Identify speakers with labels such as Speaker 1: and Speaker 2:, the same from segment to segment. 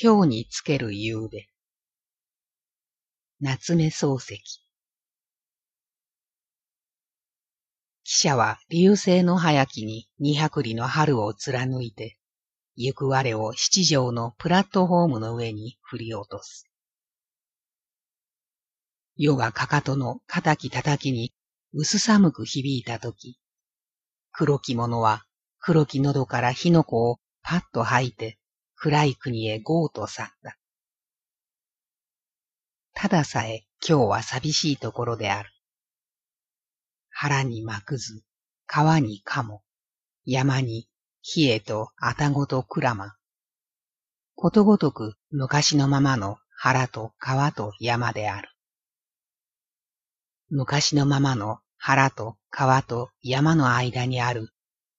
Speaker 1: 今日につける夕べ。夏目漱石。汽車は流星の早きに二百里の春を貫いて、行く我を七条のプラットホームの上に振り落とす。夜がかかとの叩き叩きに薄寒く響いたとき、黒き者は黒き喉から火の粉をパッと吐いて暗い国へゴーと去った。たださえ今日は寂しいところである。腹に巻くず、川に鴨、山に冷えとあたごとくらま。ことごとく昔のままの腹と川と山である。昔のままの腹と川と山の間にある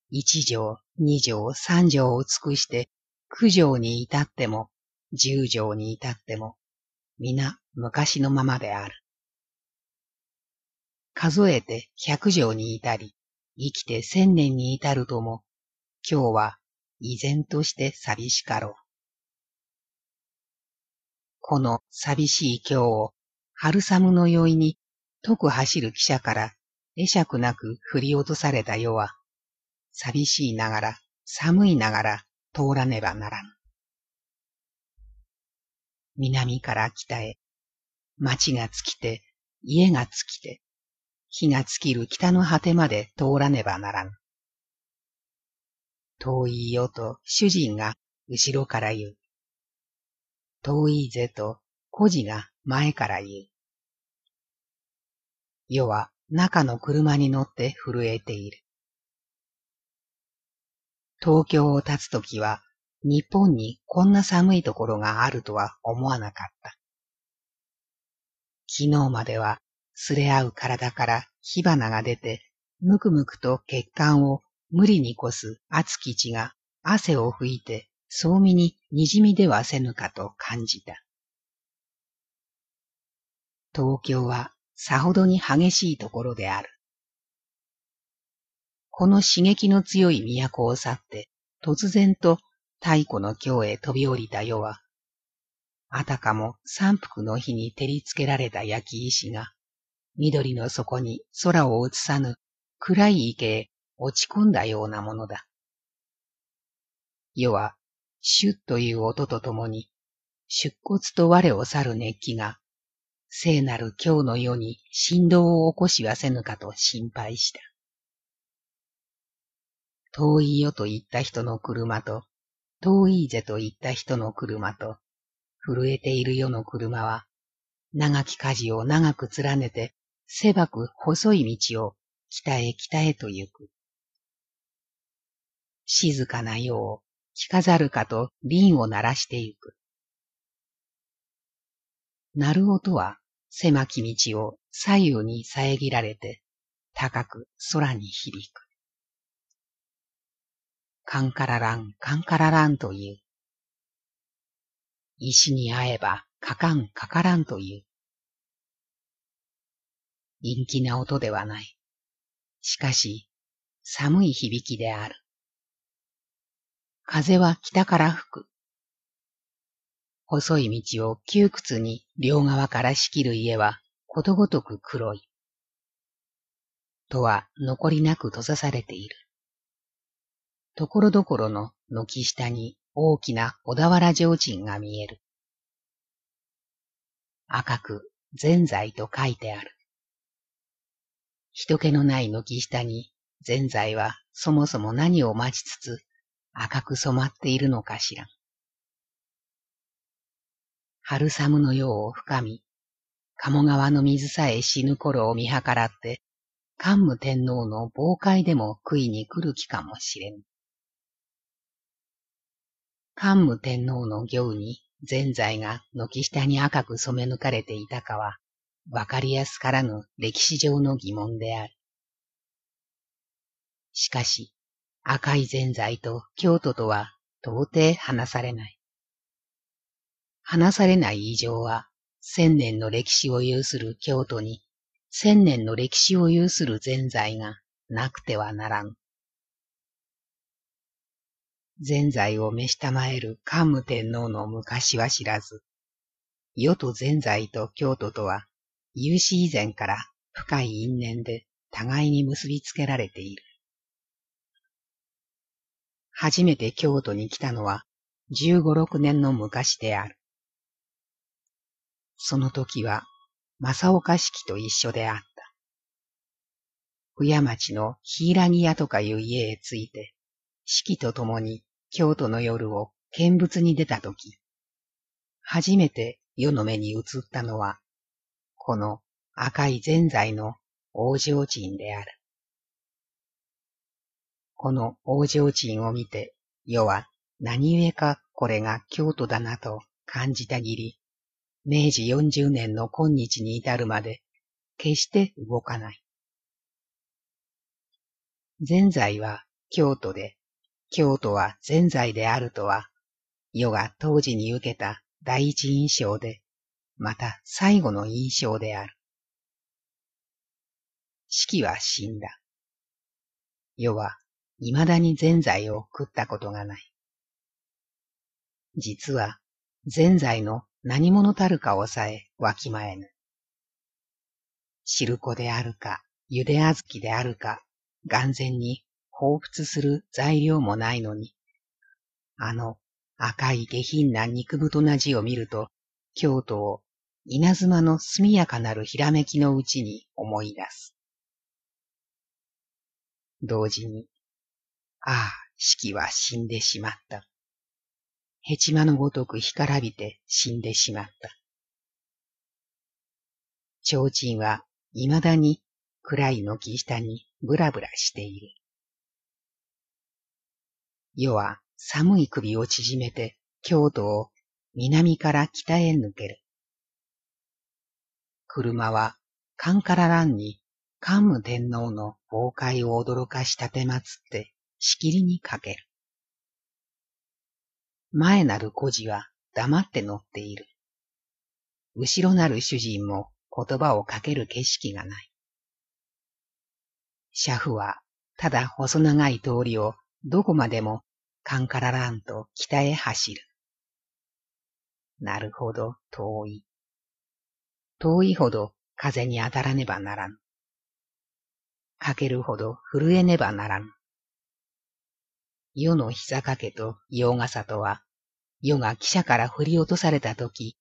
Speaker 1: 一条、二条、三条を尽くして九条に至っても十条に至っても皆昔のままである。数えて百条に至り、生きて千年に至るとも、今日は依然として寂しかろう。この寂しい今日を春寒の酔いに解く走る汽車から会釈なく振り落とされた世は、寂しいながら寒いながら通らねばならん。南から北へ、町が尽きて、家が尽きて、火が尽きる北の果てまで通らねばならん。遠いよと主人が後ろから言う。遠いぜと孤児が前から言う。世は中の車に乗って震えている。東京を立つときは日本にこんな寒いところがあるとは思わなかった。昨日まではすれ合う体から火花が出て、むくむくと血管を無理にこす熱き血が汗を拭いて、そうみに滲みではせぬかと感じた。東京はさほどに激しいところである。この刺激の強い都を去って、突然と太古の京へ飛び降りた世は、あたかも三福の日に照りつけられた焼き石が、緑の底に空を映さぬ暗い池へ落ち込んだようなものだ。世は、シュッという音とともに、出骨と我を去る熱気が、聖なる今日の世に振動を起こしはせぬかと心配した。遠いよと言った人の車と、遠いぜと言った人の車と、震えている世の車は、長き舵を長く連ねて、狭く細い道を北へ北へと行く。静かな世を着飾るかと輪を鳴らしてゆく。鳴る音は狭き道を左右に遮られて高く空に響く。カンカララン、カンカラランという。石に会えば、かかん、かからんという。陰気な音ではない。しかし、寒い響きである。風は北から吹く。細い道を窮屈に両側から仕切る家はことごとく黒い。とは残りなく閉ざされている。ところどころの軒下に大きな小田原提灯が見える。赤く全財と書いてある。人気のない軒下に全財はそもそも何を待ちつつ赤く染まっているのかしら。春寒の世を深み、鴨川の水さえ死ぬ頃を見計らって、桓武天皇の妨害でも食いに来る気かもしれん。桓武天皇の行に全財が軒下に赤く染め抜かれていたかは、わかりやすからぬ歴史上の疑問である。しかし、赤い全財と京都とは到底話されない。話されない以上は、千年の歴史を有する京都に、千年の歴史を有する全財がなくてはならん。前在を召したまえる桓武天皇の昔は知らず、世と前在と京都とは、有史以前から深い因縁で互いに結びつけられている。初めて京都に来たのは十五六年の昔である。その時は正岡式と一緒であった。宇山町の柊屋とかいう家へ着いて、式と共に京都の夜を見物に出たとき、初めて世の目に映ったのは、この赤いぜんざいの王城鎮である。この王城鎮を見て、世は何故かこれが京都だなと感じたぎり、明治四十年の今日に至るまで、決して動かない。ぜ在は京都で京都は全在であるとは、世が当時に受けた第一印象で、また最後の印象である。四季は死んだ。世は未だに全在を食ったことがない。実は、全在の何者たるかをさえわきまえぬ。汁粉であるか、ゆであずきであるか、眼前に彷彿する材料もないのに、あの赤い下品な肉太な字を見ると、京都を稲妻の速やかなるひらめきのうちに思い出す。同時に、ああ、四季は死んでしまった。ヘチマのごとく干からびて死んでしまった。提灯は未だに暗い軒下にぶらぶらしている。世は寒い首を縮めて京都を南から北へ抜ける。車はカンカラランに桓武天皇の崩壊を驚かしたてまつってしきりにかける。前なる孤児は黙って乗っている。後ろなる主人も言葉をかける景色がない。車夫はただ細長い通りをどこまでもカンカラランと北へ走る。なるほど遠い。遠いほど風に当たらねばならぬ。かけるほど震えねばならぬ。世の膝掛けと洋傘とは、世が汽車から振り落とされたとき、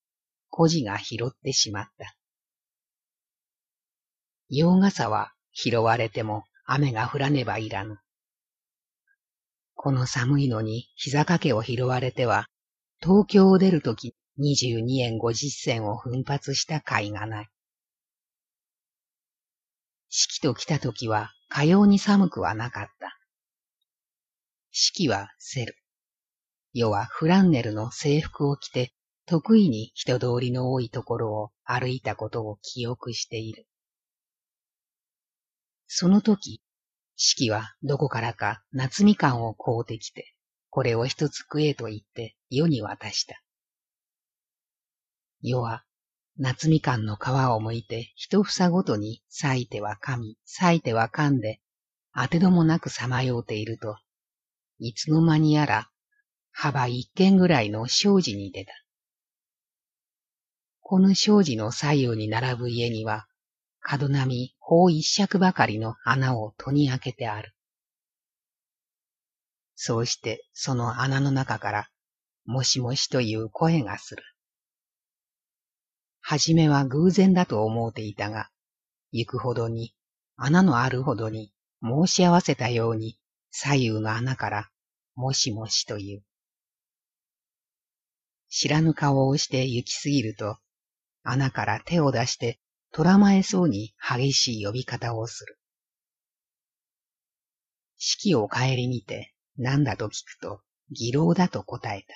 Speaker 1: 孤児が拾ってしまった。洋傘は拾われても雨が降らねばいらぬ。この寒いのに膝掛けを拾われては、東京を出るとき22円50銭を奮発した甲斐がない。四季と来たときはかように寒くはなかった。四季はセル。世はフランネルの制服を着て得意に人通りの多いところを歩いたことを記憶している。その時、四季はどこからか夏みかんを買うてきて、これを一つ食えと言って世に渡した。世は夏みかんの皮を剥いて一房ごとに咲いては噛み、咲いては噛んで、当てどもなくさまようていると、いつの間にやら幅一軒ぐらいの障子に出た。この障子の左右に並ぶ家には、角並み法一尺ばかりの穴を戸に開けてある。そうしてその穴の中から、もしもしという声がする。はじめは偶然だと思うていたが、行くほどに、穴のあるほどに申し合わせたように左右の穴から、もしもしという。知らぬ顔をして行きすぎると、穴から手を出してとらまえそうに激しい呼び方をする。式を帰り見て何だと聞くと、義郎だと答えた。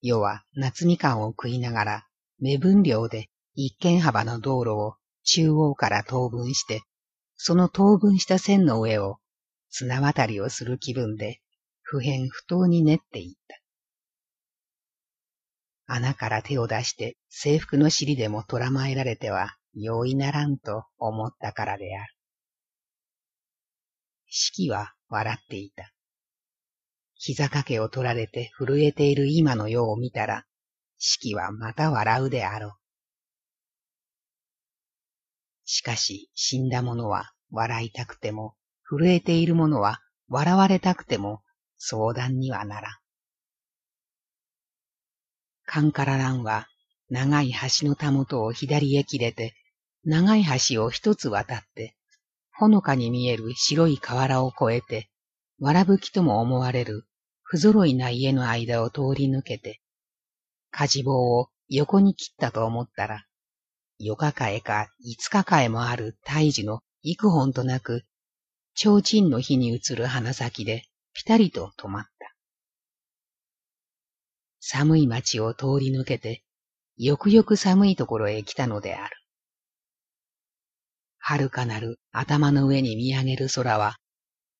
Speaker 1: 世は夏みかんを食いながら、目分量で一軒幅の道路を中央から等分して、その等分した線の上を綱渡りをする気分で、不変不当に練っていった。穴から手を出して制服の尻でもとらまえられては容易ならんと思ったからである。四季は笑っていた。膝掛けを取られて震えている今の世を見たら、四季はまた笑うであろう。しかし死んだ者は笑いたくても、震えている者は笑われたくても相談にはならん。カンカラランは長い橋のたもとを左へ切れて、長い橋を一つ渡って、ほのかに見える白い河原を越えて、わらぶきとも思われる不揃いな家の間を通り抜けて、火事棒を横に切ったと思ったら、夜かかえか五日かえもある大樹の幾本となく、提灯の火に映る鼻先でぴたりと止まった。寒い町を通り抜けて、よくよく寒いところへ来たのである。遥かなる頭の上に見上げる空は、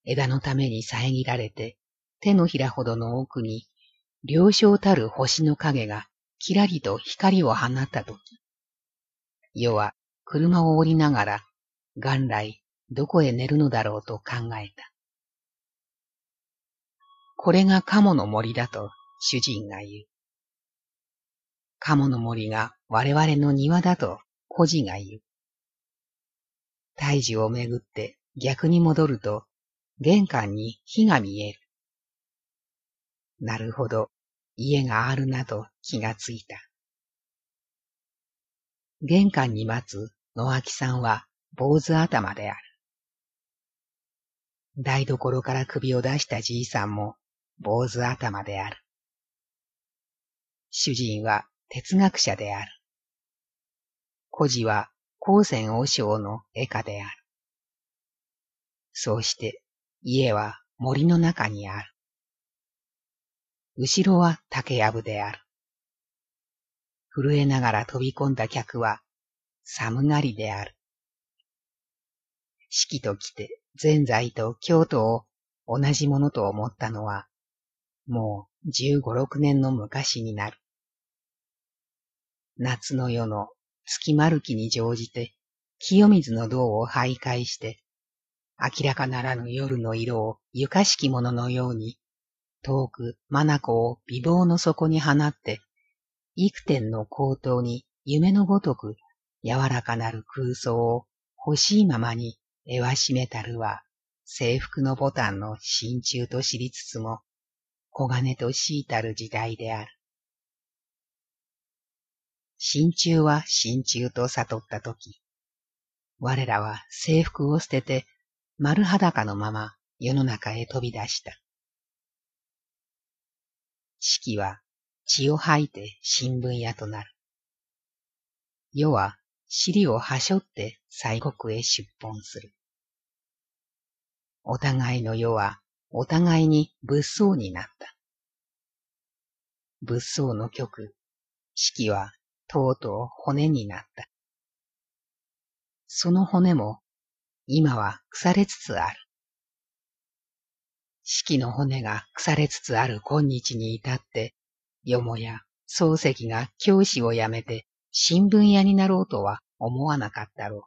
Speaker 1: 枝のために遮られて、手のひらほどの奥に、良少たる星の影がきらりと光を放ったとき、世は車を降りながら、元来どこへ寝るのだろうと考えた。これが鴨の森だと主人が言う。鴨の森が我々の庭だと孤児が言う。大樹をめぐって逆に戻ると玄関に火が見える。なるほど、家があるなと気がついた。玄関に待つ野脇さんは坊主頭である。台所から首を出したじいさんも坊主頭である。主人は哲学者である。孤児は高専和尚の絵家である。そうして家は森の中にある。後ろは竹やぶである。震えながら飛び込んだ客は寒がりである。四季と来て前在と京都を同じものと思ったのは、もう十五六年の昔になる。夏の夜の月丸木に乗じて、清水の銅を徘徊して、明らかならぬ夜の色を床敷物のように遠く眼を美貌の底に放って、幾点の高騰に夢のごとく柔らかなる空想を欲しいままに絵はしめたるは、制服のボタンの真鍮と知りつつも、黄金と敷いたる時代である。真鍮は真鍮と悟ったとき、我らは制服を捨てて丸裸のまま世の中へ飛び出した。四季は血を吐いて新聞屋となる。世は尻をはしょって西国へ出奔する。お互いの世はお互いに物騒になった。物騒の曲、四季はとうとう骨になった。その骨も今は腐れつつある。四季の骨が腐れつつある今日に至って、よもや漱石が教師を辞めて新聞屋になろうとは思わなかったろう。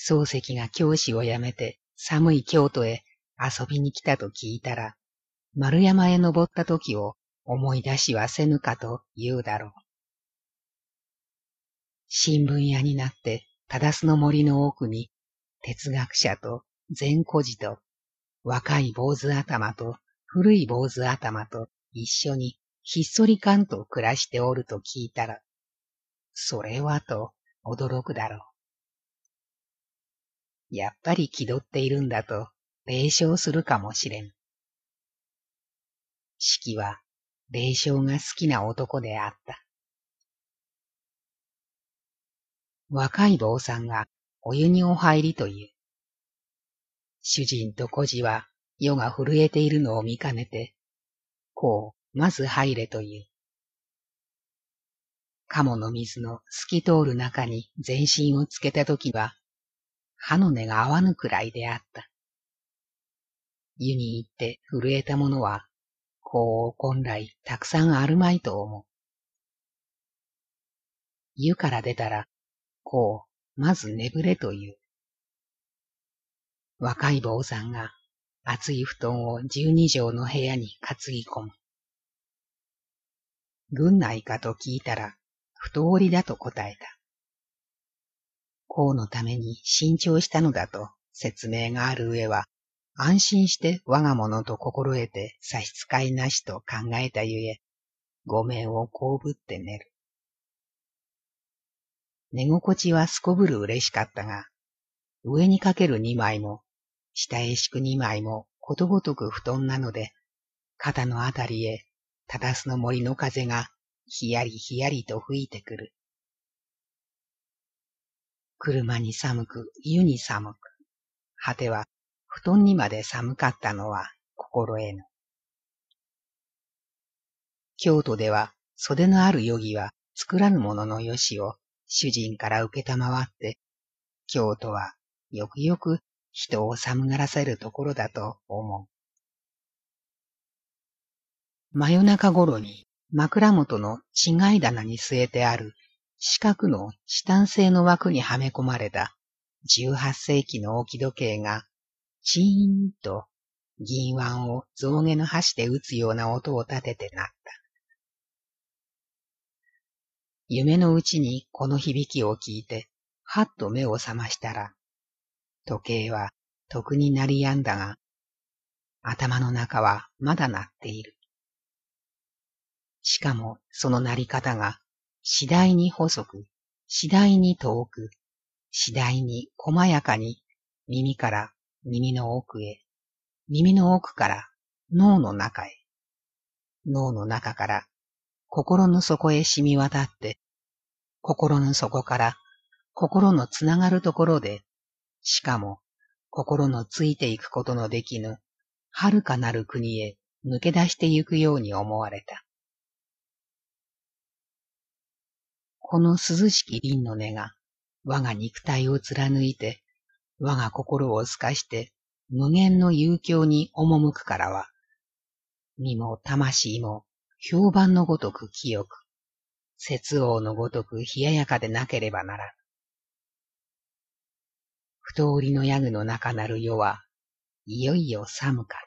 Speaker 1: 漱石が教師を辞めて寒い京都へ遊びに来たと聞いたら、丸山へ登った時を思い出しはせぬかと言うだろう。新聞屋になって、忠須の森の奥に、哲学者と善孤児と若い坊主頭と古い坊主頭と一緒にひっそりかんと暮らしておると聞いたら、それはと驚くだろう。やっぱり気取っているんだと霊笑するかもしれん。四季は霊笑が好きな男であった。若い坊さんがお湯にお入りという。主人と孤児は夜が震えているのを見かねて、こう、まず入れという。鴨の水の透き通る中に全身をつけたときは、歯の根が合わぬくらいであった。湯に行って震えたものは、こう本来たくさんあるまいと思う。湯から出たら、こう、まず眠れという。若い坊さんが厚い布団を十二畳の部屋に担ぎ込む。軍内かと聞いたら、太織だと答えた。公のために新調したのだと説明がある上は、安心して我が物と心得て差し支えなしと考えたゆえ、ごめんをこうぶって寝る。寝心地はすこぶる嬉しかったが、上にかける二枚も、下へ敷く二枚もことごとく布団なので、肩のあたりへ、ただすの森の風がひやりひやりと吹いてくる。車に寒く、湯に寒く、果ては布団にまで寒かったのは心得ぬ。京都では袖のある余儀は作らぬもののよしを主人から受けたまわって、京都はよくよく人を寒がらせるところだと思う。真夜中頃に枕元の違い棚に据えてある四角のチタン製の枠にはめ込まれた18世紀の置き時計がチーンと銀腕を象牙の箸で打つような音を立ててなった。夢のうちにこの響きを聞いて、はっと目を覚ましたら、時計は得になりやんだが、頭の中はまだ鳴っている。しかもその鳴り方が次第に細く、次第に遠く、次第に細やかに耳から耳の奥へ、耳の奥から脳の中へ、脳の中から心の底へ染み渡って、心の底から心のつながるところで、しかも心のついていくことのできぬ、遥かなる国へ抜け出してゆくように思われた。この涼しき凛の音が我が肉体を貫いて我が心を透かして無限の遊興に赴くからは、身も魂も評判のごとく清く、節王のごとく冷ややかでなければならぬ。太りのヤグの中なる世は、いよいよ寒かっ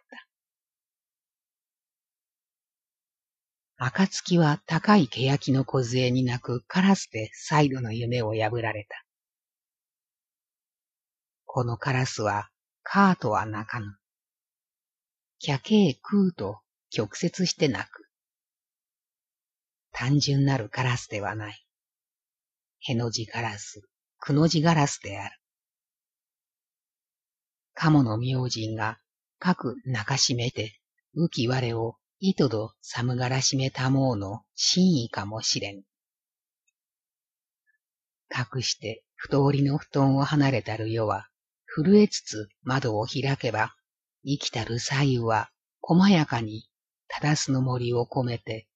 Speaker 1: た。暁は高い欅の梢に鳴くカラスで再度の夢を破られた。このカラスは、カーとは鳴かぬ。キャケークーと曲折して鳴く。単純なるカラスではない。への字ガラス、くの字ガラスである。鴨の明神が各中しめて、浮き我を糸ど寒がらしめたもうの真意かもしれん。隠して太りの布団を離れたる世は、震えつつ窓を開けば、生きたる左右は細やかに、ただすの森を込めて、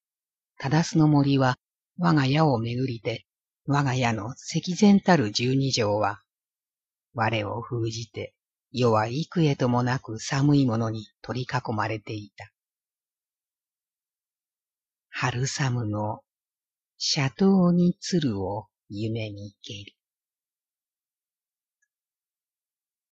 Speaker 1: ただすの森は我が家をめぐりて、我が家の赤前たる十二条は、我を封じて、世は幾重ともなく寒いものに取り囲まれていた。春寒の、斜塔に鶴を夢にけり。